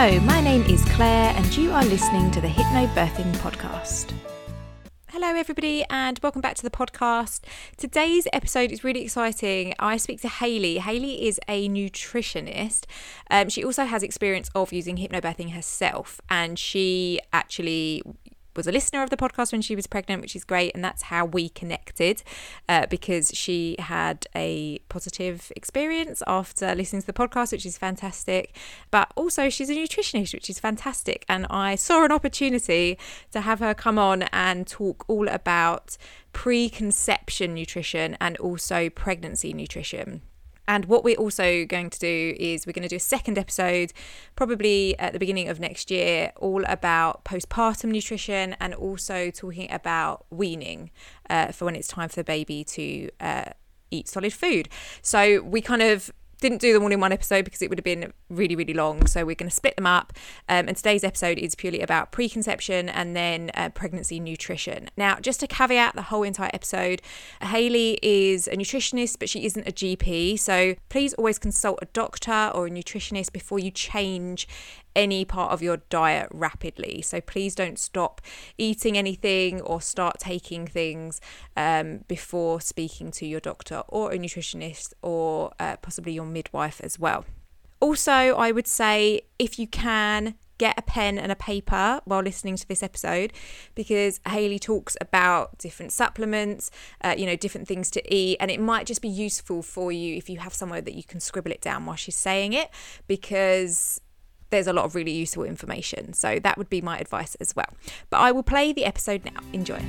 Hello, my name is Claire, and you are listening to the Hypnobirthing Podcast. Hello, everybody, and welcome back to the podcast. Today's episode is really exciting. I speak to Hayley. Hayley is a nutritionist. Um, she also has experience of using hypnobirthing herself, and she actually was a listener of the podcast when she was pregnant, which is great. And that's how we connected uh, because she had a positive experience after listening to the podcast, which is fantastic. But also, she's a nutritionist, which is fantastic. And I saw an opportunity to have her come on and talk all about preconception nutrition and also pregnancy nutrition. And what we're also going to do is we're going to do a second episode, probably at the beginning of next year, all about postpartum nutrition and also talking about weaning uh, for when it's time for the baby to uh, eat solid food. So we kind of didn't do them all in one episode because it would have been really, really long. So we're going to split them up. Um, and today's episode is purely about preconception and then uh, pregnancy nutrition. Now, just to caveat the whole entire episode, Hayley is a nutritionist, but she isn't a GP. So please always consult a doctor or a nutritionist before you change any part of your diet rapidly. So please don't stop eating anything or start taking things um, before speaking to your doctor or a nutritionist or uh, possibly your midwife as well. Also, I would say if you can, get a pen and a paper while listening to this episode because Hayley talks about different supplements, uh, you know, different things to eat, and it might just be useful for you if you have somewhere that you can scribble it down while she's saying it because there's a lot of really useful information. So that would be my advice as well. But I will play the episode now. Enjoy.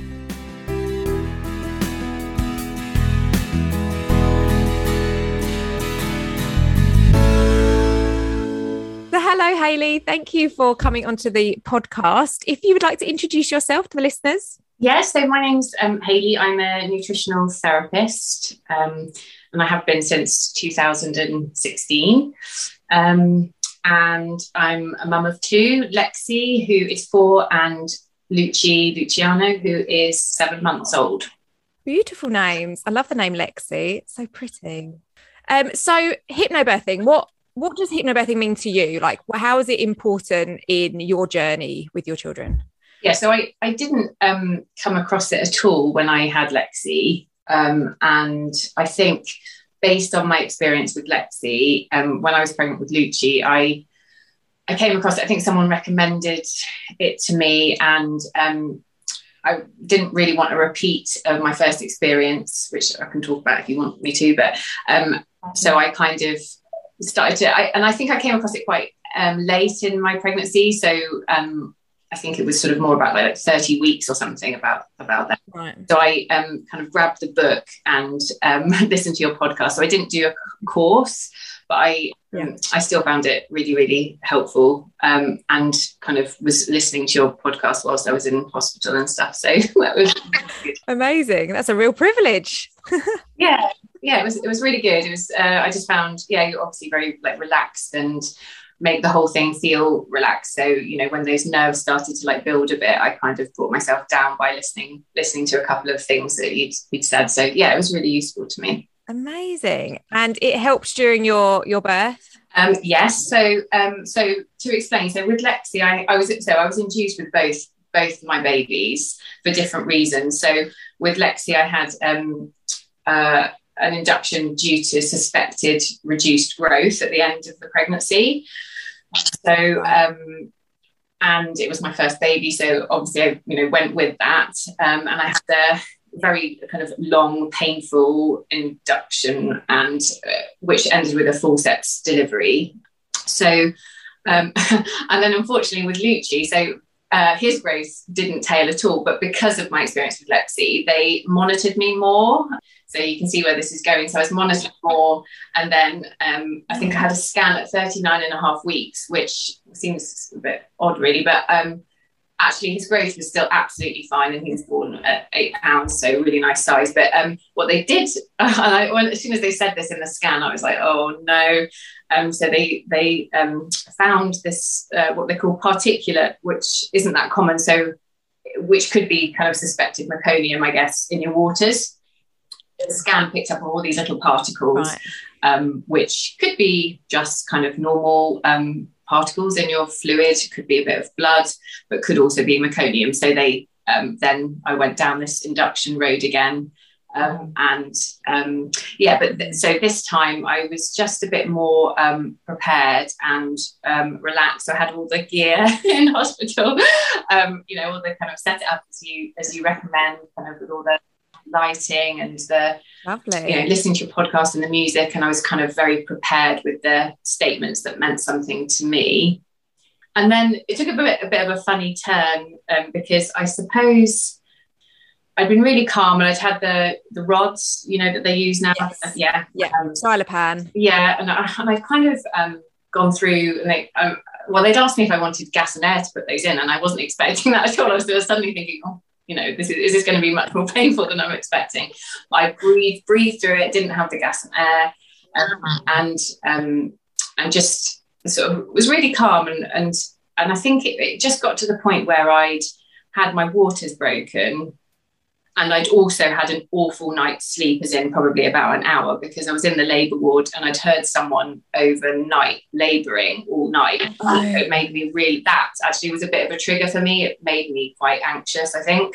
So hello, Hayley. Thank you for coming onto the podcast. If you would like to introduce yourself to the listeners. Yes, so my name's um, Hayley. I'm a nutritional therapist, um, and I have been since 2016. Um, and I'm a mum of two, Lexi, who is four, and Luci Luciano, who is seven months old. Beautiful names. I love the name Lexi. so pretty. Um, so hypnobirthing, what what does hypnobirthing mean to you? Like, how is it important in your journey with your children? Yeah, so I, I didn't um, come across it at all when I had Lexi. Um, and I think based on my experience with Lexi, um, when I was pregnant with Luci, I I came across it. I think someone recommended it to me, and um, I didn't really want a repeat of my first experience, which I can talk about if you want me to. But um, so I kind of started to, I, and I think I came across it quite um, late in my pregnancy. So um, I think it was sort of more about like 30 weeks or something about about that. Right. So I um, kind of grabbed the book and um, listened to your podcast. So I didn't do a course, but I yeah. um, I still found it really really helpful um, and kind of was listening to your podcast whilst I was in hospital and stuff. So that was amazing. That's a real privilege. yeah, yeah, it was it was really good. It was uh, I just found yeah you're obviously very like relaxed and make the whole thing feel relaxed. So, you know, when those nerves started to like build a bit, I kind of brought myself down by listening, listening to a couple of things that you'd, you'd said. So yeah, it was really useful to me. Amazing. And it helped during your your birth? Um, yes. So um, so to explain, so with Lexi, I, I was so I was induced with both both my babies for different reasons. So with Lexi, I had um, uh, an induction due to suspected reduced growth at the end of the pregnancy. So, um, and it was my first baby, so obviously I, you know, went with that, um, and I had a very kind of long, painful induction, and uh, which ended with a forceps delivery. So, um, and then unfortunately with Luci, so uh, his growth didn't tail at all, but because of my experience with Lexi, they monitored me more. So you can see where this is going. So I was monitored more. And then um, I think I had a scan at 39 and a half weeks, which seems a bit odd, really. But um, actually, his growth was still absolutely fine. And he was born at eight pounds, so really nice size. But um, what they did, and I, when, as soon as they said this in the scan, I was like, oh no. Um, so they they um, found this uh, what they call particulate, which isn't that common. So which could be kind of suspected meconium, I guess, in your waters the scan picked up all these little particles, right. um, which could be just kind of normal um, particles in your fluid. It could be a bit of blood, but could also be meconium. So they um, then I went down this induction road again. Um, and um, yeah, but th- so this time I was just a bit more um, prepared and um, relaxed. I had all the gear in hospital, um, you know, all the kind of set it up as you as you recommend, kind of with all the lighting and the Lovely. you know listening to your podcast and the music, and I was kind of very prepared with the statements that meant something to me. And then it took a bit a bit of a funny turn um, because I suppose I'd been really calm and I'd had the the rods, you know, that they use now. Yes. Yeah, Yeah. Um, Dilapan. yeah, and, I, and I've kind of um, gone through. And they, um, well, they'd asked me if I wanted gas and air to put those in, and I wasn't expecting that at all. I was suddenly thinking, oh, you know, this is, is this going to be much more painful than I'm expecting? I breathed, breathed through it. Didn't have the gas and air, um, and um, and just sort of was really calm and and and I think it, it just got to the point where I'd had my waters broken and I'd also had an awful night's sleep, as in probably about an hour, because I was in the labour ward and I'd heard someone overnight labouring all night. Oh. It made me really, that actually was a bit of a trigger for me. It made me quite anxious, I think.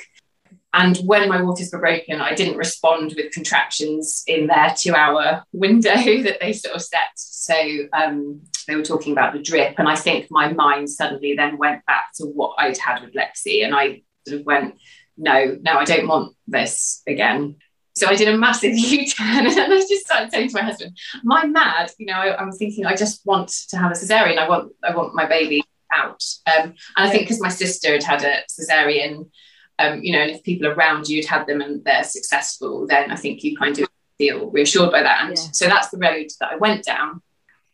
And when my waters were broken, I didn't respond with contractions in their two hour window that they sort of set. So um, they were talking about the drip. And I think my mind suddenly then went back to what I'd had with Lexi. And I sort of went, no, no, I don't want this again. So I did a massive U-turn and I just started saying to my husband, Am I mad? You know, I, I'm thinking I just want to have a cesarean. I want I want my baby out. Um, and I think because my sister had had a cesarean, um, you know, and if people around you had had them and they're successful, then I think you kind of feel reassured by that. And Yeah. so that's the road that I went down.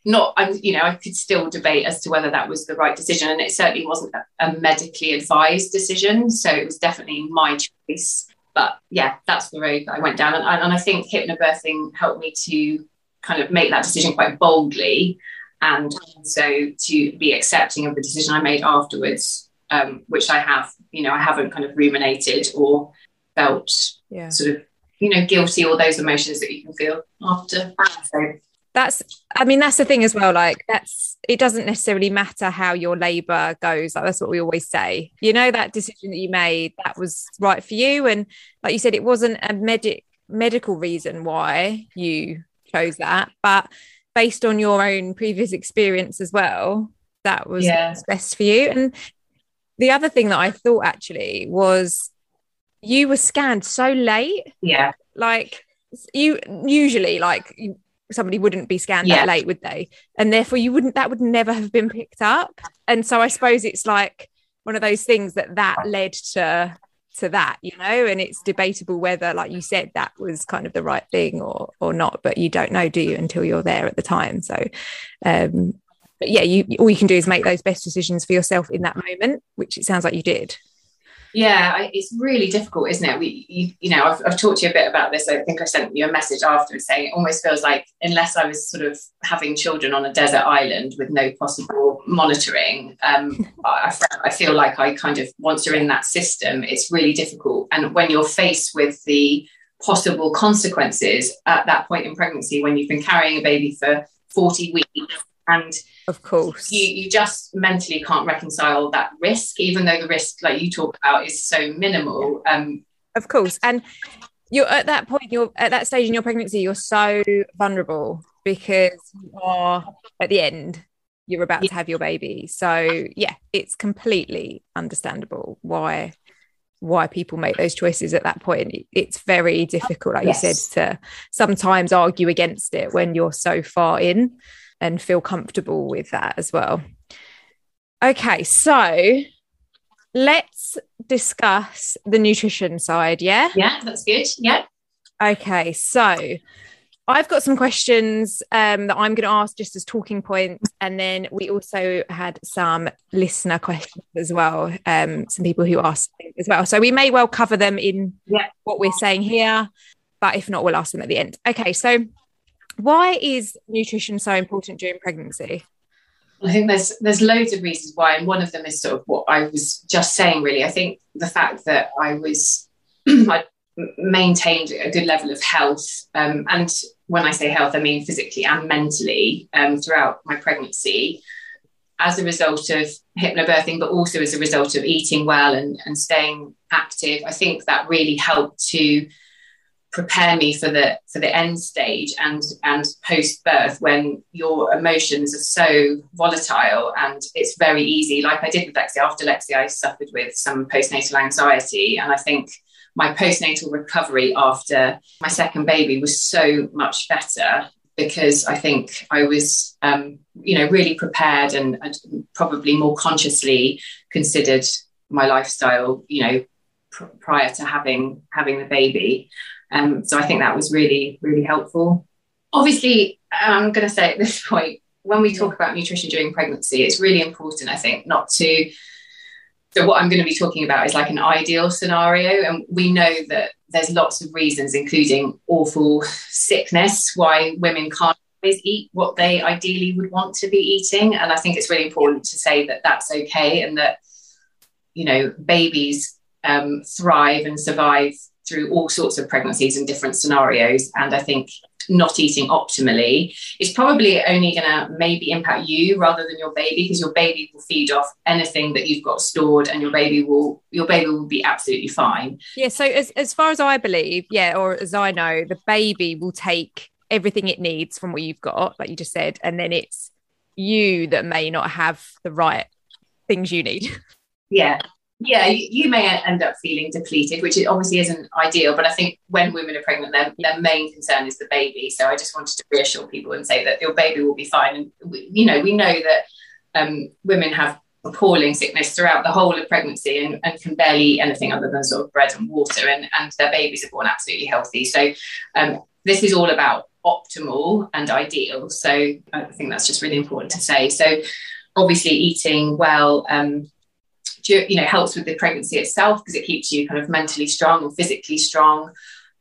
Not, I'm, you know, I could still debate as to whether that was the right decision, and it certainly wasn't a, a medically advised decision. So it was definitely my choice. But yeah, that's the road that I went down, and, and I think hypnobirthing helped me to kind of make that decision quite boldly, and also to be accepting of the decision I made afterwards, um, which I have. You know, I haven't kind of ruminated or felt Yeah. sort of, you know, guilty or those emotions that you can feel after. So That's I mean that's the thing as well like that's it doesn't necessarily matter how your labor goes like that's what we always say. You know that decision that you made that was right for you and like you said it wasn't a medic medical reason why you chose that but based on your own previous experience as well that was Yeah. best for you. And the other thing that I thought actually was you were scanned so late. Yeah, like you usually like you, somebody wouldn't be scanned Yeah. that late would they? And therefore you wouldn't that would never have been picked up. And so i suppose it's like one of those things that that led to to that you know? And it's debatable whether like you said that was kind of the right thing or or not but you don't know do you until you're there at the time. So um but yeah you all you can do is make those best decisions for yourself in that moment which it sounds like you did yeah, I, it's really difficult, isn't it? We, you, you know, I've, I've talked to you a bit about this. I think I sent you a message afterwards saying it almost feels like unless I was sort of having children on a desert island with no possible monitoring, um, I, I feel like I kind of once you're in that system, it's really difficult. And when you're faced with the possible consequences at that point in pregnancy, when you've been carrying a baby for 40 weeks and of course. you, you just mentally can't reconcile that risk, even though the risk, like you talk about, is so minimal. Um, of course. And you're at that point you're at that stage in your pregnancy you're so vulnerable because you are at the end you're about to have your baby. So yeah it's completely understandable why why people make those choices at that point. It's very difficult like Yes. you said to sometimes argue against it when you're so far in and feel comfortable with that as well okay so let's discuss the nutrition side yeah yeah, that's good. Yeah. Okay, so I've got some questions um, that I'm going to ask just as talking points, and then we also had some listener questions as well. Um, some people who asked as well, so we may well cover them in Yeah. what we're saying here, but if not, we'll ask them at the end. Okay, so why is nutrition so important during pregnancy? I think there's there's loads of reasons why, and one of them is sort of what I was just saying. Really, I think the fact that I was I maintained a good level of health, um, and when I say health, I mean physically and mentally um, throughout my pregnancy, as a result of hypnobirthing, but also as a result of eating well and, and staying active, I think that really helped to prepare me for the for the end stage and and post birth when your emotions are so volatile and it's very easy like i did with lexi after lexi i suffered with some postnatal anxiety. And i think my postnatal recovery after my second baby was so much better because i think i was um, you know really prepared and, and probably more consciously considered my lifestyle you know pr- prior to having having the baby um, so I think that was really, really helpful. Obviously, I'm going to say at this point, when we talk about nutrition during pregnancy, it's really important, I think, not to. So, what I'm going to be talking about is like an ideal scenario. And we know that there's lots of reasons, including awful sickness, why women can't always eat what they ideally would want to be eating. And I think it's really important to say that that's okay and that, you know, babies um, thrive and survive through all sorts of pregnancies and different scenarios. And I think not eating optimally is probably only going to maybe impact you rather than your baby because your baby will feed off anything that you've got stored and your baby will your baby will be absolutely fine yeah so as, as far as i believe yeah or as i know the baby will take everything it needs from what you've got like you just said and then it's you that may not have the right things you need yeah yeah, you, you, may end up feeling depleted, which obviously isn't ideal. But I think when women are pregnant, their, their main concern is the baby. So I just wanted to reassure people and say that your baby will be fine. And we, you know, we know that um, women have appalling sickness throughout the whole of pregnancy and, and, can barely eat anything other than sort of bread and water, and, and their babies are born absolutely healthy. So um, this is all about optimal and ideal. So I think that's just really important to say. So obviously eating well. Um, you know helps with the pregnancy itself because it keeps you kind of mentally strong and physically strong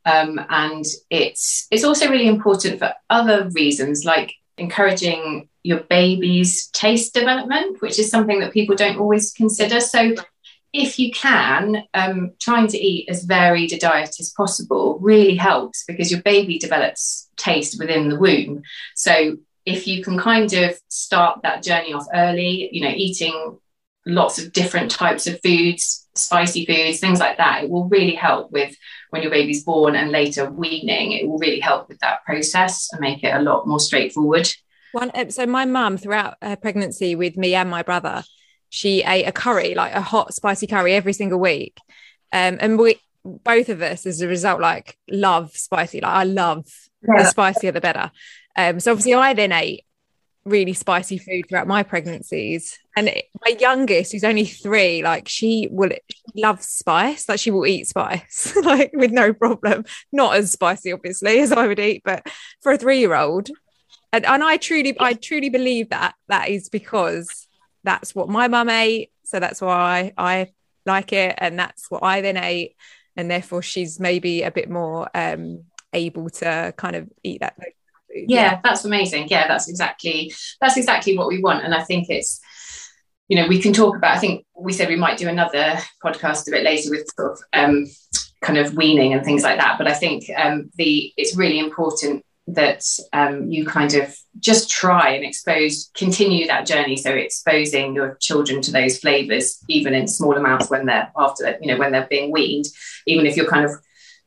um, and it's it's also really important for other reasons like encouraging your baby's taste development which is something that people don't always consider so if you can, um, trying to eat as varied a diet as possible really helps because your baby develops taste within the womb. So if you can kind of start that journey off early, you know, eating lots of different types of foods, spicy foods, things like that. It will really help with when your baby's born and later weaning. It will really help with that process and make it a lot more straightforward. One, uh, so my mum, throughout her pregnancy with me and my brother, she ate a curry, like a hot spicy curry, every single week. Um, and we both of us, as a result, like love spicy. Like I love yeah. the spicier the better. Um, so obviously, I then ate really spicy food throughout my pregnancies. And my youngest, who's only three, like she will she loves spice, like she will eat spice, like with no problem. Not as spicy, obviously, as I would eat, but for a three-year-old. And, and I truly, I truly believe that that is because that's what my mum ate. So that's why I, I like it. And that's what I then ate. And therefore she's maybe a bit more um able to kind of eat that yeah, yeah that's amazing yeah that's exactly that's exactly what we want and i think it's you know we can talk about i think we said we might do another podcast a bit later with sort of um, kind of weaning and things like that. But i think um, the it's really important that um, you kind of just try and expose continue that journey. So exposing your children to those flavors even in small amounts when they're after you know when they're being weaned even if you're kind of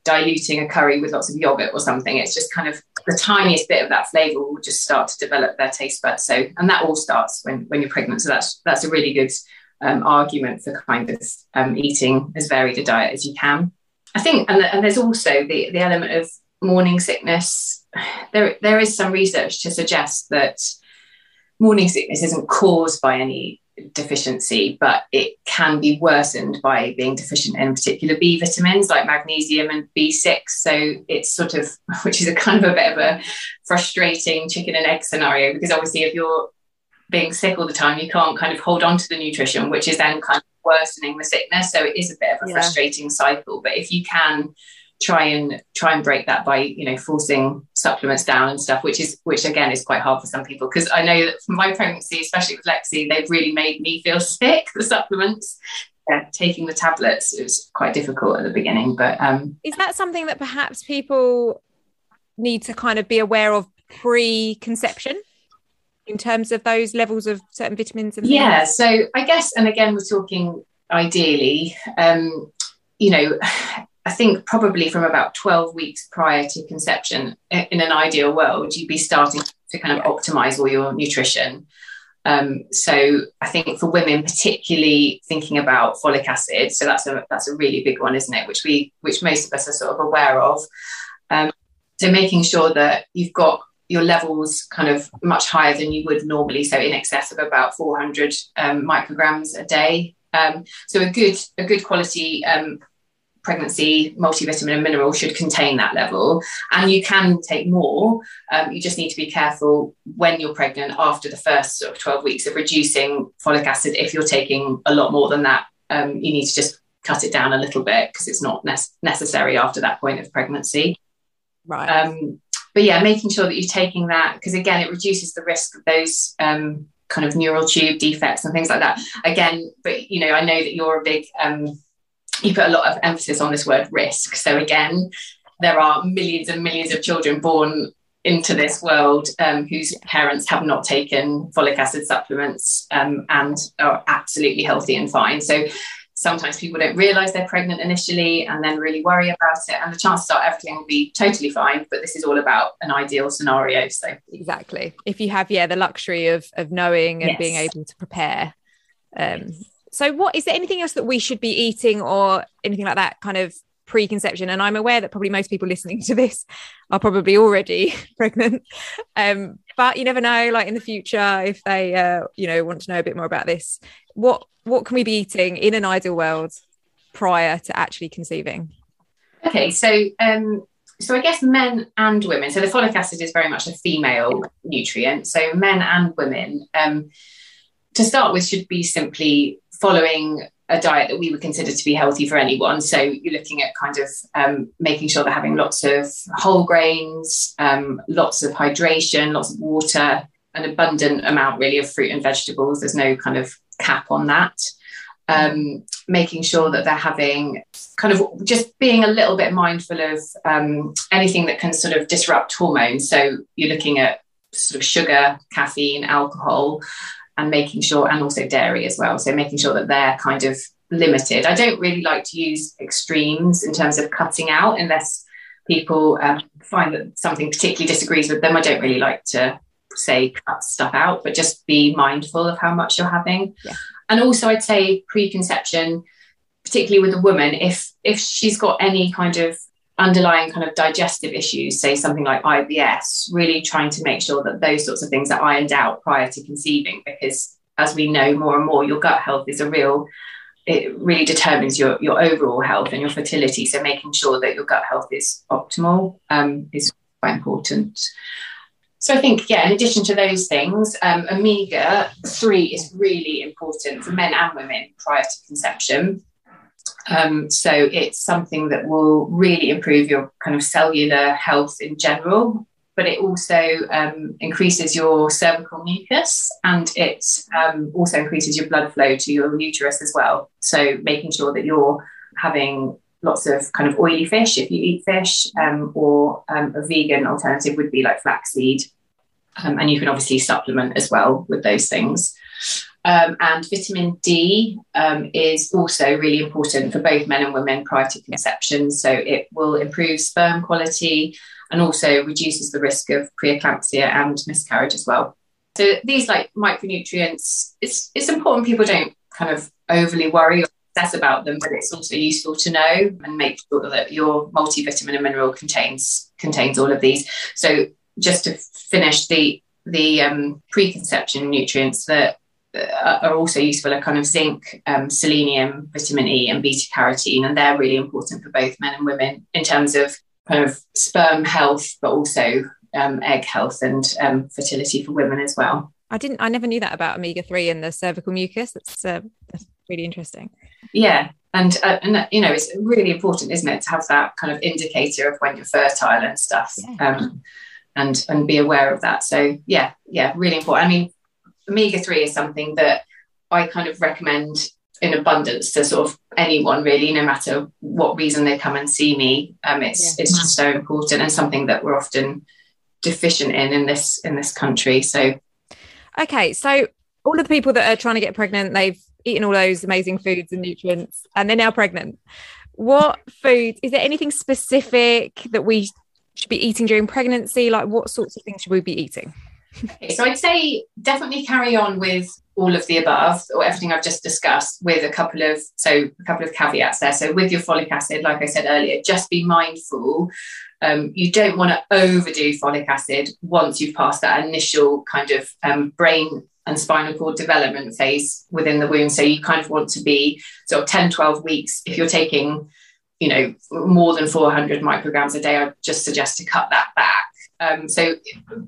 diluting a curry with lots of yogurt or something. It's just kind of the tiniest bit of that flavor will just start to develop their taste buds. So, and that all starts when, when you're pregnant. So that's that's a really good um, argument for kind of um, eating as varied a diet as you can. I think, and, and there's also the the element of morning sickness. There there is some research to suggest that morning sickness isn't caused by any deficiency, but it can be worsened by being deficient in particular B vitamins like magnesium and B6. So it's sort of, which is a kind of a bit of a frustrating chicken and egg scenario because obviously if you're being sick all the time, you can't kind of hold on to the nutrition, which is then kind of worsening the sickness. So it is a bit of a yeah. frustrating cycle. But if you can try and try and break that by you know forcing supplements down and stuff which is which again is quite hard for some people because i know that from my pregnancy especially with lexi they've really made me feel sick the supplements yeah, taking the tablets it was quite difficult at the beginning but um is that something that perhaps people need to kind of be aware of pre-conception in terms of those levels of certain vitamins and yeah things? so i guess and again we're talking ideally um you know i think probably from about 12 weeks prior to conception in an ideal world you'd be starting to kind of optimize all your nutrition um, so I think for women, particularly thinking about folic acid, so that's a that's a really big one, isn't it? Which we which most of us are sort of aware of. Um, so making sure that you've got your levels kind of much higher than you would normally, so in excess of about 400 um, micrograms a day. Um, so a good a good quality um, pregnancy multivitamin and mineral should contain that level. And you can take more um, you just need to be careful when you're pregnant after the first sort of 12 weeks of reducing folic acid if you're taking a lot more than that. Um, you need to just cut it down a little bit because it's not ne- necessary after that point of pregnancy. Right. Um, but yeah making sure that you're taking that because again it reduces the risk of those um, kind of neural tube defects and things like that. Again but you know i know that you're a big um, you put a lot of emphasis on this word risk. So again, there are millions and millions of children born into this world um, whose parents have not taken folic acid supplements um, and are absolutely healthy and fine. So sometimes people don't realize they're pregnant initially and then really worry about it. And the chances are everything will be totally fine. But this is all about an ideal scenario. So exactly. If you have, yeah, the luxury of of knowing and yes. being able to prepare. Um, yes so, what is there anything else that we should be eating or anything like that kind of preconception? And I'm aware that probably most people listening to this are probably already pregnant. Um, but you never know, like in the future, if they, uh, you know, want to know a bit more about this, what what can we be eating in an ideal world prior to actually conceiving? Okay, so um, so I guess men and women. So the folic acid is very much a female nutrient. So men and women, um, to start with, should be simply following a diet that we would consider to be healthy for anyone. So you're looking at kind of um, making sure they're having lots of whole grains, um, lots of hydration, lots of water, an abundant amount really of fruit and vegetables. There's no kind of cap on that. Um, making sure that they're having kind of just being a little bit mindful of um, anything that can sort of disrupt hormones. So you're looking at sort of sugar, caffeine, alcohol, and making sure, and also dairy as well. So making sure that they're kind of limited. I don't really like to use extremes in terms of cutting out unless people um, find that something particularly disagrees with them. I don't really like to say cut stuff out, but just be mindful of how much you're having. Yeah. And also, I'd say preconception, particularly with a woman, if if she's got any kind of underlying kind of digestive issues, say something like IBS, really trying to make sure that those sorts of things are ironed out prior to conceiving, because as we know more and more, your gut health is a real it really determines your your overall health and your fertility. So making sure that your gut health is optimal um, is quite important. So I think, yeah, in addition to those things, um, omega three is really important for men and women prior to conception. Um, so it's something that will really improve your kind of cellular health in general, but it also um, increases your cervical mucus and it um, also increases your blood flow to your uterus as well. So making sure that you're having lots of kind of oily fish if you eat fish, um, or um, a vegan alternative would be like flaxseed. Um, and you can obviously supplement as well with those things. Um, and vitamin D um, is also really important for both men and women prior to conception. So it will improve sperm quality and also reduces the risk of preeclampsia and miscarriage as well. So these like micronutrients, it's it's important people don't kind of overly worry or obsess about them, but it's also useful to know and make sure that your multivitamin and mineral contains contains all of these. So just to finish the the um, preconception nutrients that are also useful are kind of zinc, um, selenium, vitamin E, and beta carotene, and they're really important for both men and women in terms of kind of sperm health, but also um, egg health and um, fertility for women as well. I didn't. I never knew that about omega three and the cervical mucus. That's, uh, that's really interesting. Yeah, and uh, and you know it's really important, isn't it, to have that kind of indicator of when you're fertile and stuff, yeah. um, and and be aware of that. So yeah, yeah, really important. I mean, omega 3 is something that I kind of recommend in abundance to sort of anyone really, no matter what reason they come and see me. Um, it's yeah. it's just so important and something that we're often deficient in in this in this country. So Okay, so all of the people that are trying to get pregnant, they've eaten all those amazing foods and nutrients, and they're now pregnant. What food is there anything specific that we should be eating during pregnancy? Like, what sorts of things should we be eating? Okay, so I'd say definitely carry on with all of the above or everything I've just discussed with a couple of so a couple of caveats there. So with your folic acid, like I said earlier, just be mindful. Um, you don't want to overdo folic acid once you've passed that initial kind of um, brain and spinal cord development phase within the womb. So you kind of want to be sort of 10, 12 weeks. If you're taking, you know, more than 400 micrograms a day, I'd just suggest to cut that back. Um, so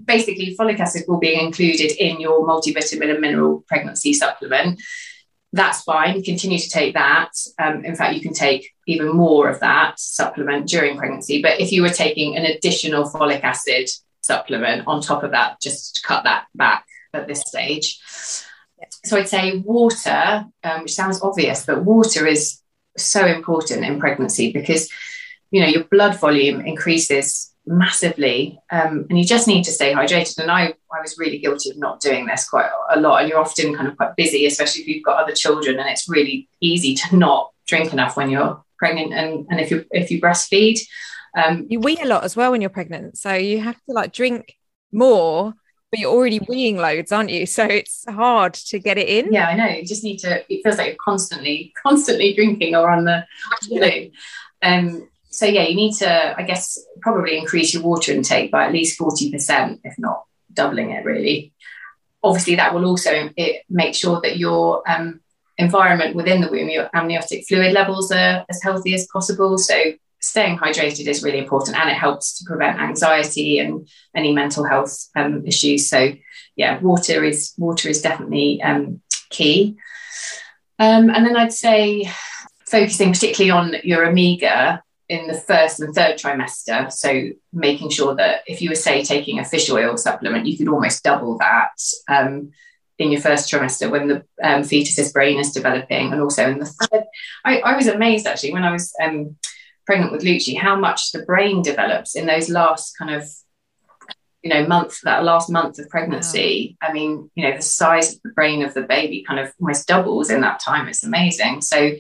basically, folic acid will be included in your multivitamin and mineral pregnancy supplement. That's fine. Continue to take that. Um, in fact, you can take even more of that supplement during pregnancy. But if you were taking an additional folic acid supplement on top of that, just cut that back at this stage. So I'd say water, um, which sounds obvious, but water is so important in pregnancy because you know your blood volume increases massively um, and you just need to stay hydrated and I, I was really guilty of not doing this quite a lot and you're often kind of quite busy especially if you've got other children and it's really easy to not drink enough when you're pregnant and, and if you if you breastfeed um, you wee a lot as well when you're pregnant so you have to like drink more but you're already weeing loads, aren't you? So it's hard to get it in. Yeah, I know. You just need to. It feels like you're constantly, constantly drinking or on the, you know. Um. So yeah, you need to, I guess, probably increase your water intake by at least forty percent, if not doubling it. Really. Obviously, that will also it, make sure that your um, environment within the womb, your amniotic fluid levels are as healthy as possible. So staying hydrated is really important and it helps to prevent anxiety and any mental health um, issues so yeah water is water is definitely um, key um, and then i'd say focusing particularly on your omega in the first and third trimester. So making sure that if you were say taking a fish oil supplement you could almost double that um, in your first trimester when the um, fetus's brain is developing. And also in the third I, I was amazed actually when i was um, pregnant with Lucci, how much the brain develops in those last kind of you know month that last month of pregnancy. Wow. i mean you know the size of the brain of the baby kind of almost doubles in that time. It's amazing. So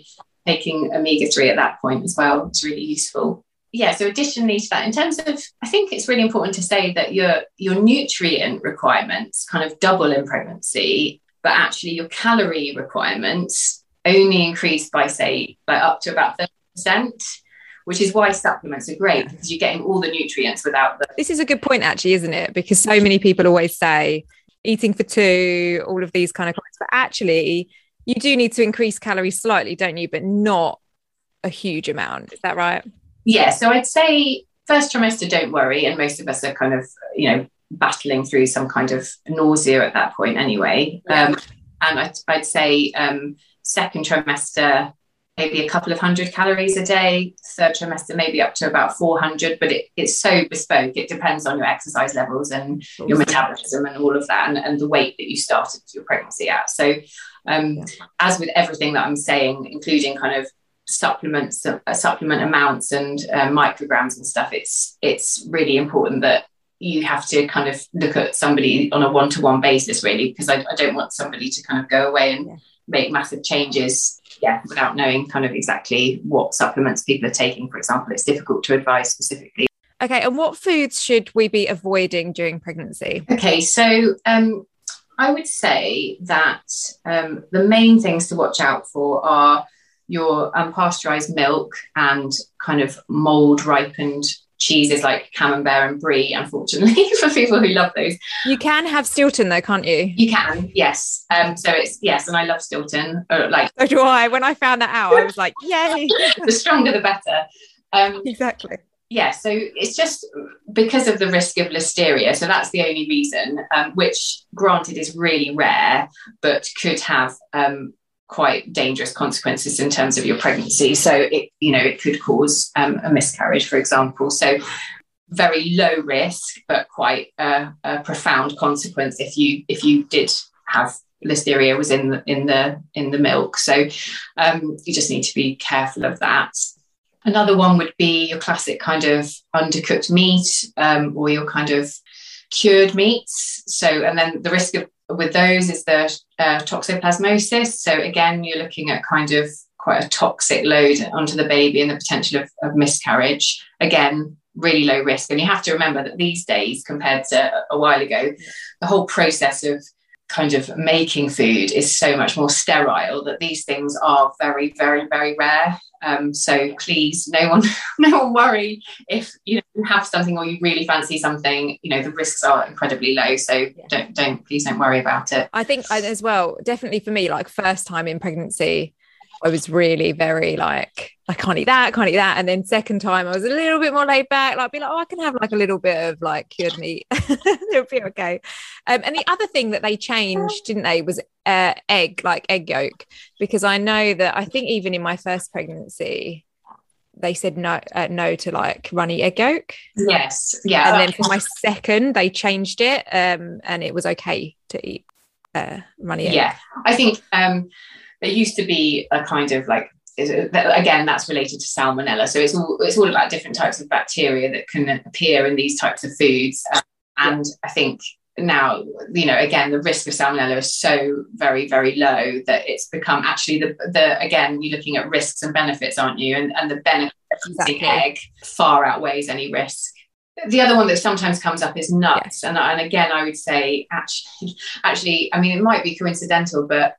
taking omega-3 at that point as well is really useful yeah so additionally to that in terms of i think it's really important to say that your your nutrient requirements kind of double in pregnancy but actually your calorie requirements only increase by say like up to about 30% which is why supplements are great because you're getting all the nutrients without the. This is a good point, actually, isn't it? Because so many people always say eating for two, all of these kind of comments, but actually, you do need to increase calories slightly, don't you? But not a huge amount. Is that right? Yeah. So I'd say first trimester, don't worry. And most of us are kind of, you know, battling through some kind of nausea at that point anyway. Yeah. Um, and I'd, I'd say um, second trimester, maybe a couple of hundred calories a day. Third trimester, maybe up to about 400, but it, it's so bespoke. It depends on your exercise levels and your metabolism and all of that, and, and the weight that you started your pregnancy at. So, um, yeah. as with everything that I'm saying, including kind of supplements, uh, supplement amounts, and uh, micrograms and stuff, it's it's really important that you have to kind of look at somebody on a one-to-one basis, really, because I, I don't want somebody to kind of go away and yeah. make massive changes yeah, without knowing kind of exactly what supplements people are taking, for example, it's difficult to advise specifically. Okay, and what foods should we be avoiding during pregnancy? Okay, so um, I would say that um, the main things to watch out for are your unpasteurized milk and kind of mold ripened cheeses like camembert and brie, unfortunately, for people who love those. You can have Stilton though, can't you? You can, yes. Um, so it's yes, and I love Stilton. Uh, like so do I. When I found that out, I was like, yay! the stronger the better. Um, exactly. Yeah, so it's just because of the risk of listeria. So that's the only reason, um, which granted is really rare, but could have um, quite dangerous consequences in terms of your pregnancy. So it, you know, it could cause um, a miscarriage, for example. So very low risk, but quite a, a, profound consequence if you if you did have listeria was in the in the in the milk. So um, you just need to be careful of that. Another one would be your classic kind of undercooked meat um, or your kind of cured meats. So, and then the risk of with those is the uh, toxoplasmosis. So again, you're looking at kind of quite a toxic load onto the baby and the potential of, of miscarriage. Again, really low risk. And you have to remember that these days, compared to a while ago, the whole process of kind of making food is so much more sterile that these things are very, very, very rare. Um, so please, no one, no one worry if you, know, you have something or you really fancy something. You know the risks are incredibly low, so yeah. don't, don't, please don't worry about it. I think as well, definitely for me, like first time in pregnancy, I was really very like, I can't eat that, can't eat that. And then second time I was a little bit more laid back, like be like, oh, I can have like a little bit of like cured meat. It'll be okay. Um, and the other thing that they changed, didn't they, was uh, egg, like egg yolk, because I know that I think even in my first pregnancy, they said no uh, no to like runny egg yolk. Yes. Yeah. And then for my second, they changed it um, and it was okay to eat uh, runny egg. Yeah. I think um, there used to be a kind of like again that's related to salmonella. So it's all it's all about different types of bacteria that can appear in these types of foods. Um, and i think now you know again the risk of salmonella is so very very low that it's become actually the the again you're looking at risks and benefits aren't you? And, and the benefit exactly. of egg far outweighs any risk. The other one that sometimes comes up is nuts. And, and again i would say actually actually i mean it might be coincidental but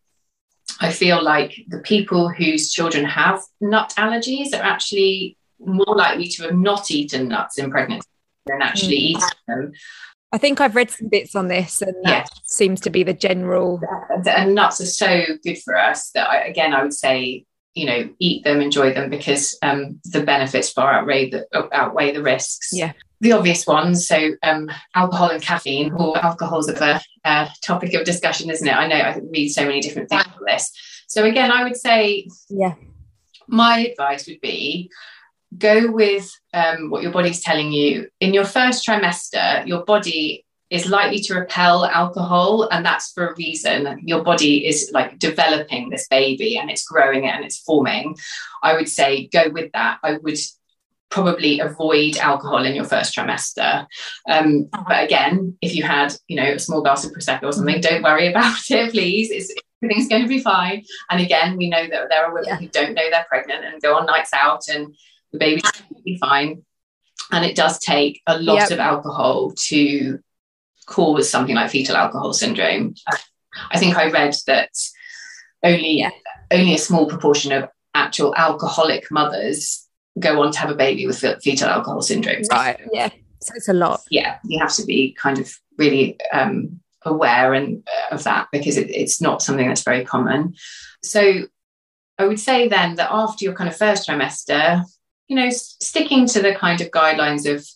I feel like the people whose children have nut allergies are actually more likely to have not eaten nuts in pregnancy than actually mm. eating them. I think I've read some bits on this, and that yes. seems to be the general. And nuts are so good for us that, I, again, I would say, you know, eat them, enjoy them, because um, the benefits far outweigh the outweigh the risks. Yeah the obvious ones. So um, alcohol and caffeine, or alcohol's of a uh, topic of discussion, isn't it? I know I read so many different things on this. So again, I would say, yeah, my advice would be go with um, what your body's telling you. In your first trimester, your body is likely to repel alcohol and that's for a reason your body is like developing this baby and it's growing it and it's forming i would say go with that i would probably avoid alcohol in your first trimester. Um, uh-huh. but again, if you had, you know, a small glass of prosecco or something, don't worry about it, please. It's, everything's going to be fine. And again, we know that there are women yeah. who don't know they're pregnant and go on nights out, and the baby's be fine. And it does take a lot yep. of alcohol to cause something like fetal alcohol syndrome. I think I read that only yeah. only a small proportion of actual alcoholic mothers go on to have a baby with fetal alcohol syndrome. Right. Yeah. So it's a lot. Yeah. You have to be kind of really um, aware and uh, of that because it, it's not something that's very common. So I would say then that after your kind of first trimester, you know, sticking to the kind of guidelines of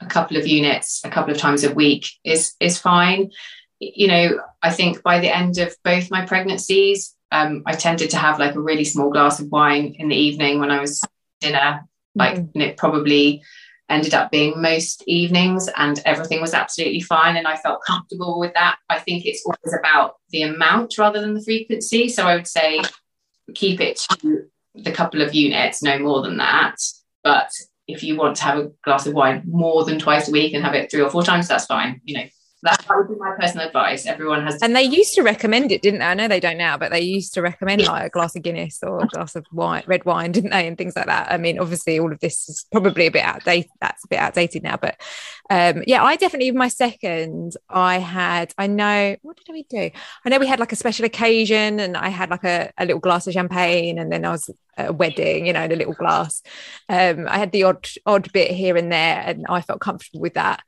a couple of units a couple of times a week is is fine. You know, I think by the end of both my pregnancies, um, I tended to have like a really small glass of wine in the evening when I was dinner like mm-hmm. and it probably ended up being most evenings and everything was absolutely fine and I felt comfortable with that. I think it's always about the amount rather than the frequency. So I would say keep it to the couple of units, no more than that. But if you want to have a glass of wine more than twice a week and have it three or four times, that's fine. You know, that, would be my personal advice. Everyone has, and they used to recommend it, didn't they? I know they don't now, but they used to recommend yeah. like a glass of Guinness or a glass of wine, red wine, didn't they, and things like that. I mean, obviously, all of this is probably a bit outdated. That's a bit outdated now, but um, yeah, I definitely my second. I had, I know, what did we do? I know we had like a special occasion, and I had like a, a little glass of champagne, and then I was a wedding, you know, in a little glass. Um, I had the odd odd bit here and there, and I felt comfortable with that.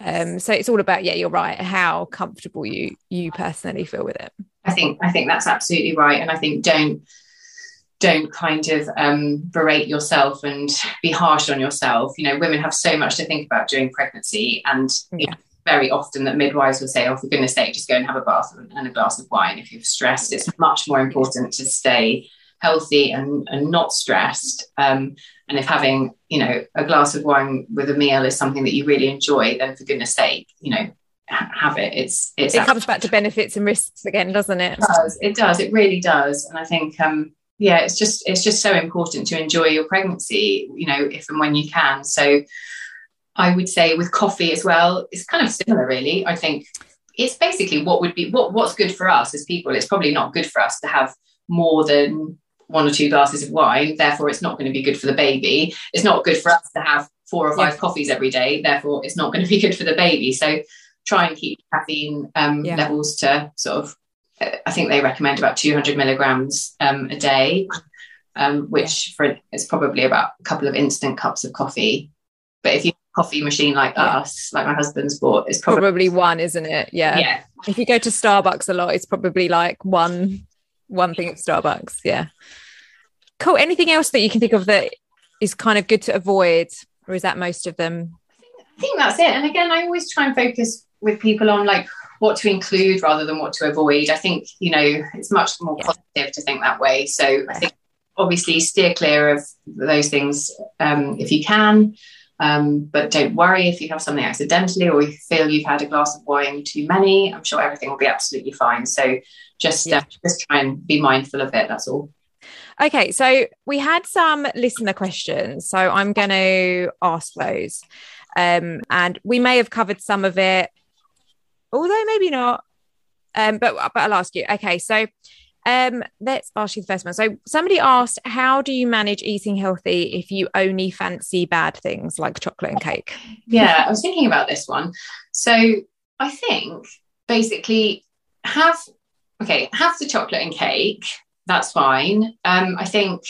Um, so it's all about, yeah, you're right, how comfortable you you personally feel with it. I think I think that's absolutely right, and I think don't don't kind of um, berate yourself and be harsh on yourself. You know, women have so much to think about during pregnancy, and yeah. very often that midwives will say, "Oh, for goodness' sake, just go and have a bath and a glass of wine if you're stressed." It's much more important to stay healthy and, and not stressed. Um, and if having, you know, a glass of wine with a meal is something that you really enjoy, then for goodness sake, you know, have it. It's, it's it comes back to benefits and risks again, doesn't it? It does. It does. It really does. And I think, um, yeah, it's just it's just so important to enjoy your pregnancy, you know, if and when you can. So I would say with coffee as well, it's kind of similar, really. I think it's basically what would be what what's good for us as people. It's probably not good for us to have more than one or two glasses of wine. Therefore, it's not going to be good for the baby. It's not good for us to have four or five yeah. coffees every day. Therefore, it's not going to be good for the baby. So try and keep caffeine um, yeah. levels to sort of. I think they recommend about 200 milligrams um, a day, um, which for it's probably about a couple of instant cups of coffee. But if you have a coffee machine like yeah. us, like my husband's bought, it's probably, probably one, isn't it? Yeah. Yeah. If you go to Starbucks a lot, it's probably like one one thing at Starbucks. Yeah. Cool. Anything else that you can think of that is kind of good to avoid, or is that most of them? I think that's it. And again, I always try and focus with people on like what to include rather than what to avoid. I think, you know, it's much more yeah. positive to think that way. So I think obviously steer clear of those things um, if you can. Um, but don't worry if you have something accidentally or you feel you've had a glass of wine too many. I'm sure everything will be absolutely fine. So just yeah. uh, just try and be mindful of it. That's all. Okay, so we had some listener questions, so I'm going to ask those, um, and we may have covered some of it, although maybe not. Um, but but I'll ask you. Okay, so um, let's ask you the first one. So somebody asked, how do you manage eating healthy if you only fancy bad things like chocolate and cake? Yeah, I was thinking about this one. So I think basically have okay, have the chocolate and cake. That's fine. Um, I think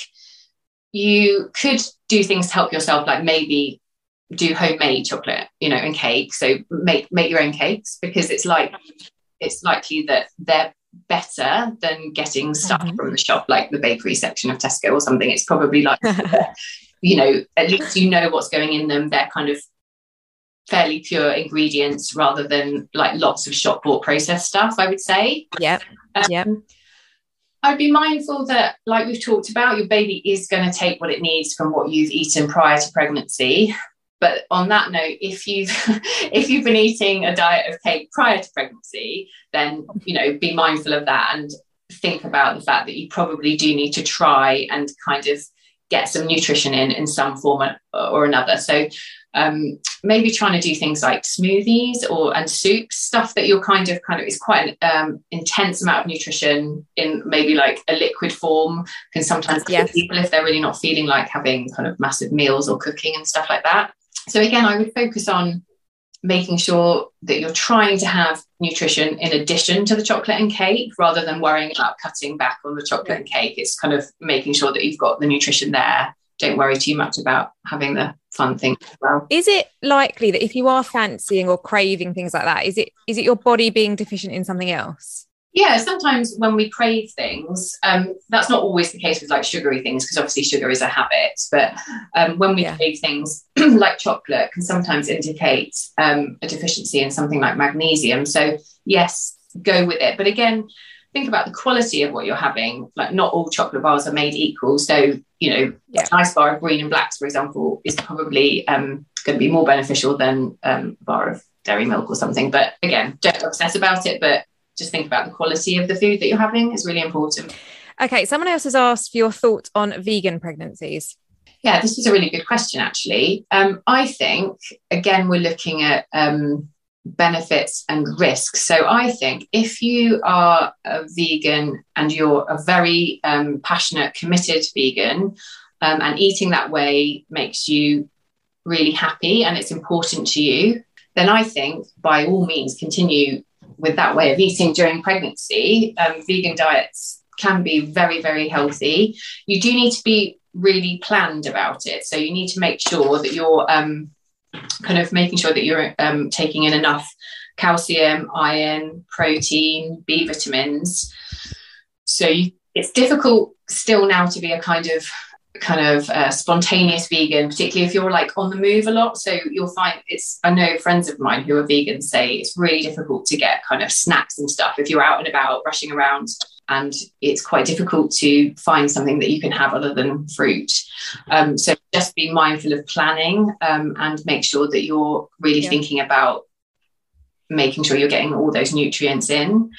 you could do things to help yourself, like maybe do homemade chocolate, you know, and cake. So make make your own cakes because it's like it's likely that they're better than getting stuff mm-hmm. from the shop, like the bakery section of Tesco or something. It's probably like, you know, at least you know what's going in them. They're kind of fairly pure ingredients rather than like lots of shop bought processed stuff, I would say. Yeah. Um, yeah. I'd be mindful that, like we've talked about, your baby is going to take what it needs from what you've eaten prior to pregnancy. But on that note, if you've if you've been eating a diet of cake prior to pregnancy, then you know be mindful of that and think about the fact that you probably do need to try and kind of get some nutrition in in some form or another. So um, maybe trying to do things like smoothies or and soups, stuff that you're kind of kind of is quite an um, intense amount of nutrition in maybe like a liquid form can sometimes yes. people if they're really not feeling like having kind of massive meals or cooking and stuff like that. So again, I would focus on making sure that you're trying to have nutrition in addition to the chocolate and cake rather than worrying about cutting back on the chocolate and cake. It's kind of making sure that you've got the nutrition there. Don't worry too much about having the fun thing as well. Is it likely that if you are fancying or craving things like that, is it is it your body being deficient in something else? Yeah sometimes when we crave things um, that's not always the case with like sugary things because obviously sugar is a habit but um, when we yeah. crave things like chocolate can sometimes indicate um, a deficiency in something like magnesium. So yes go with it. But again think about the quality of what you're having. Like not all chocolate bars are made equal. So you know yeah. a nice bar of green and blacks for example is probably um, going to be more beneficial than um, a bar of dairy milk or something. But again don't obsess about it but just think about the quality of the food that you're having is really important. Okay, someone else has asked for your thoughts on vegan pregnancies. Yeah, this is a really good question, actually. Um, I think, again, we're looking at um, benefits and risks. So I think if you are a vegan and you're a very um, passionate, committed vegan, um, and eating that way makes you really happy and it's important to you, then I think by all means continue with that way of eating during pregnancy, um, vegan diets can be very, very healthy. You do need to be really planned about it. So you need to make sure that you're um, kind of making sure that you're um, taking in enough calcium, iron, protein, B vitamins. So you, it's difficult still now to be a kind of kind of uh, spontaneous vegan, particularly if you're like on the move a lot. So you'll find it's, I know friends of mine who are vegans say it's really difficult to get kind of snacks and stuff if you're out and about rushing around. And it's quite difficult to find something that you can have other than fruit. Um, so just be mindful of planning um, and make sure that you're really yeah. thinking about making sure you're getting all those nutrients in.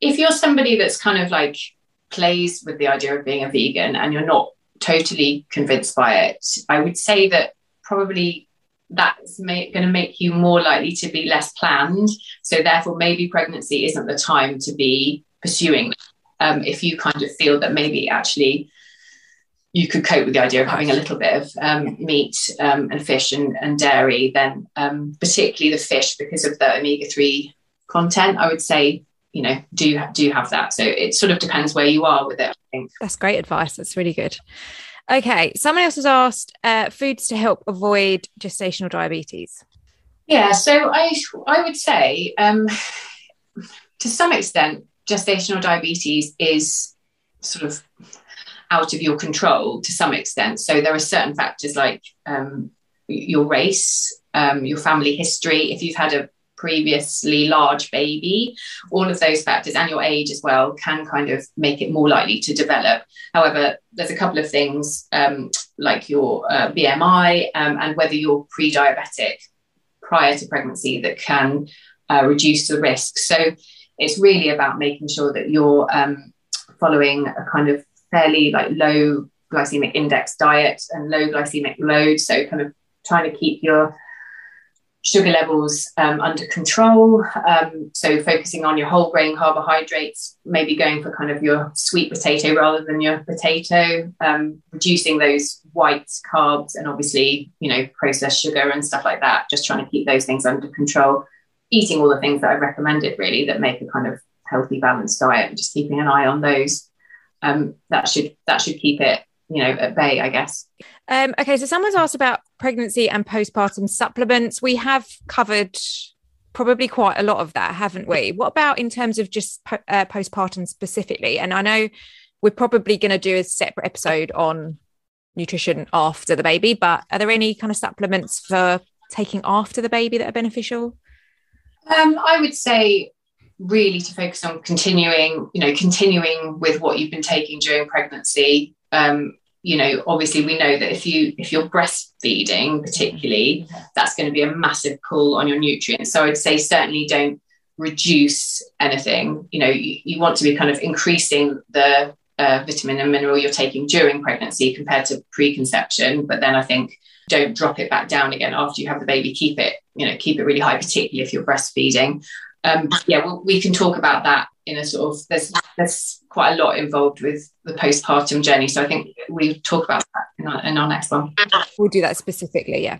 If you're somebody that's kind of like plays with the idea of being a vegan and you're not totally convinced by it. I would say that probably that's going to make you more likely to be less planned. So therefore, maybe pregnancy isn't the time to be pursuing. Um, if you kind of feel that maybe actually you could cope with the idea of having a little bit of um, meat um, and fish and, and dairy, then um, particularly the fish because of the omega three content, I would say you know do do have that. So it sort of depends where you are with it. I think that's great advice. That's really good. Okay, someone else has asked uh, foods to help avoid gestational diabetes. Yeah, so I I would say um, to some extent gestational diabetes is sort of out of your control to some extent. So there are certain factors like um, your race, um, your family history. If you've had a previously large baby, all of those factors and your age as well can kind of make it more likely to develop. However, there's a couple of things um, like your uh, BMI um, and whether you're pre diabetic prior to pregnancy that can uh, reduce the risk. So it's really about making sure that you're um, following a kind of fairly like low glycemic index diet and low glycemic load. So kind of trying to keep your sugar levels um, under control. Um, so focusing on your whole grain carbohydrates, maybe going for kind of your sweet potato rather than your potato, um, reducing those white carbs and obviously, you know, processed sugar and stuff like that, just trying to keep those things under control. Eating all the things that I've recommended really that make a kind of healthy, balanced diet, and just keeping an eye on those. Um, that should that should keep it you know at bay i guess um, okay so someone's asked about pregnancy and postpartum supplements. We have covered probably quite a lot of that haven't we? What about in terms of just po- uh, postpartum specifically? And i know we're probably going to do a separate episode on nutrition after the baby but are there any kind of supplements for taking after the baby that are beneficial? Um, i would say really to focus on continuing you know continuing with what you've been taking during pregnancy. Um, you know obviously we know that if you if you're breastfeeding particularly that's going to be a massive pull on your nutrients. So i'd say certainly don't reduce anything. You know you, you want to be kind of increasing the uh, vitamin and mineral you're taking during pregnancy compared to preconception but then i think don't drop it back down again after you have the baby. Keep it you know keep it really high particularly if you're breastfeeding. Um, yeah well, we can talk about that in a sort of there's there's quite a lot involved with the postpartum journey. So I think we talk about that in our, in our next one. We'll do that specifically, yeah.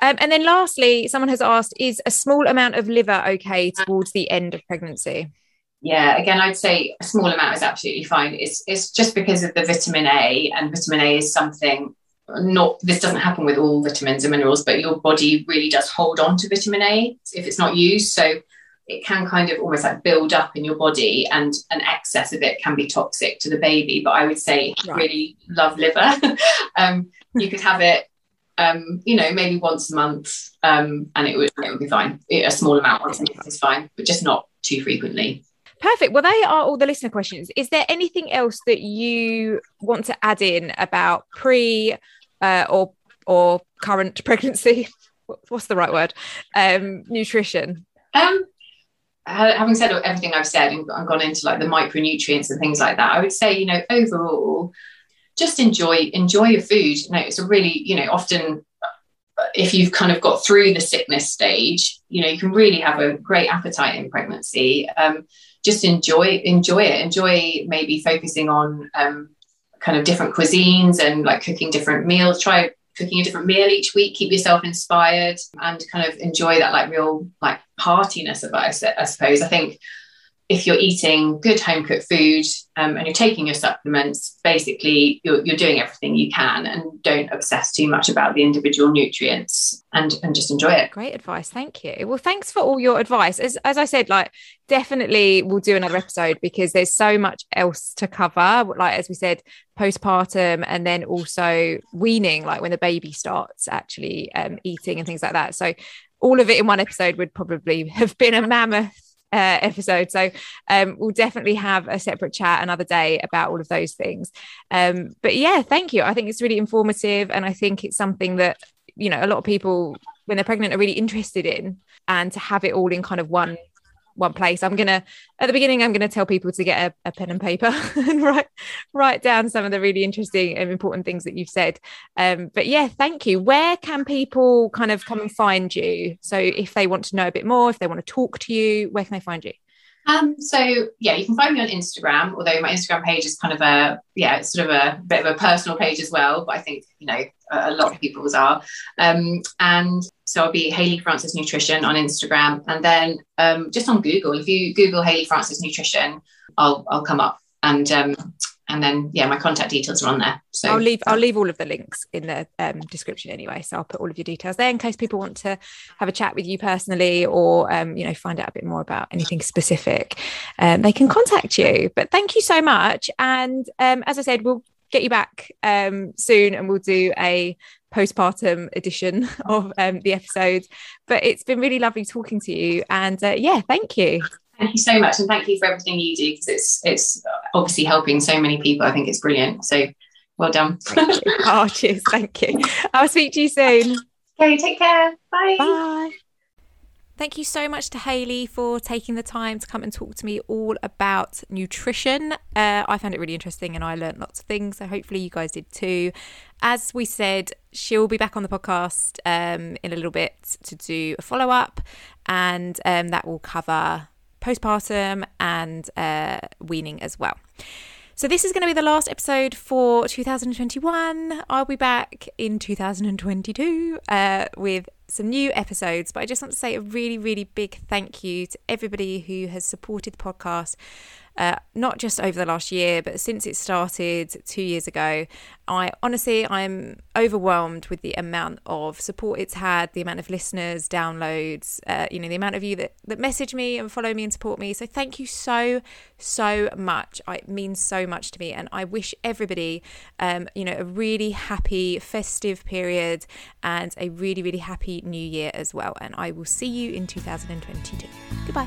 Um, and then lastly, someone has asked, is a small amount of liver okay towards the end of pregnancy? Yeah, again, I'd say a small amount is absolutely fine. It's it's just because of the vitamin A, and vitamin A is something not this doesn't happen with all vitamins and minerals, but your body really does hold on to vitamin A if it's not used. So it can kind of almost like build up in your body and an excess of it can be toxic to the baby but i would say right. really love liver um, you could have it um, you know maybe once a month um, and it would, it would be fine a small amount once a month is fine but just not too frequently Perfect. Well, they are all the listener questions. Is there anything else that you want to add in about pre uh, or or current pregnancy? What's the right word? Um, nutrition. Um, having said everything I've said and, gone into like the micronutrients and things like that, I would say, you know, overall, just enjoy enjoy your food. You know, it's a really, you know, often if you've kind of got through the sickness stage, you know, you can really have a great appetite in pregnancy. Um, just enjoy enjoy it. Enjoy maybe focusing on um, kind of different cuisines and like cooking different meals. Try cooking a different meal each week keep yourself inspired and kind of enjoy that like real like heartiness of it I suppose. I think if you're eating good home cooked food um, and you're taking your supplements, basically you're, you're doing everything you can and don't obsess too much about the individual nutrients and, and just enjoy it. Great advice. Thank you. Well, thanks for all your advice. As, as I said, like definitely we'll do another episode because there's so much else to cover. Like, as we said, postpartum and then also weaning, like when the baby starts actually um, eating and things like that. So all of it in one episode would probably have been a mammoth uh, episode. So um, we'll definitely have a separate chat another day about all of those things. Um, but yeah, thank you. I think it's really informative, and I think it's something that you know a lot of people when they're pregnant are really interested in, and to have it all in kind of one one place. I'm gonna at the beginning, I'm gonna tell people to get a, a pen and paper and write write down some of the really interesting and important things that you've said. Um, but yeah, thank you. Where can people kind of come and find you? So if they want to know a bit more, if they want to talk to you, where can they find you? Um, so yeah, you can find me on Instagram, although my Instagram page is kind of a yeah, it's sort of a bit of a personal page as well. But I think you know a, a lot of people's are. Um, and so I'll be Hayley Frances Nutrition on Instagram, and then um, just on Google. If you Google Hayley Frances Nutrition, I'll I'll come up. And um, and then yeah my contact details are on there. So i'll leave i'll leave all of the links in the um, description anyway. So i'll put all of your details there in case people want to have a chat with you personally or um, you know find out a bit more about anything specific um, they can contact you. But thank you so much. And um, as i said we'll get you back um, soon and we'll do a postpartum edition of um, the episode. But it's been really lovely talking to you. And uh, yeah thank you Thank you so much, and thank you for everything you do because it's it's obviously helping so many people. I think it's brilliant. So well done. oh, cheers. Thank you. I'll speak to you soon. Okay, take care. Bye. Bye. Thank you so much to Hayley for taking the time to come and talk to me all about nutrition. Uh, I found it really interesting and I learned lots of things. So hopefully you guys did too. As we said, she'll be back on the podcast um, in a little bit to do a follow up, and um, that will cover postpartum and uh, weaning as well. So, this is going to be the last episode for 2021. I'll be back in 2022 uh, with some new episodes. But I just want to say a really, really big thank you to everybody who has supported the podcast uh, not just over the last year, but since it started two years ago. I honestly, I'm overwhelmed with the amount of support it's had, the amount of listeners, downloads, uh, you know, the amount of you that, that message me and follow me and support me. So thank you so, so much. It means so much to me. And I wish everybody, um, you know, a really happy festive period and a really, really happy new year as well. And I will see you in 2022. Goodbye.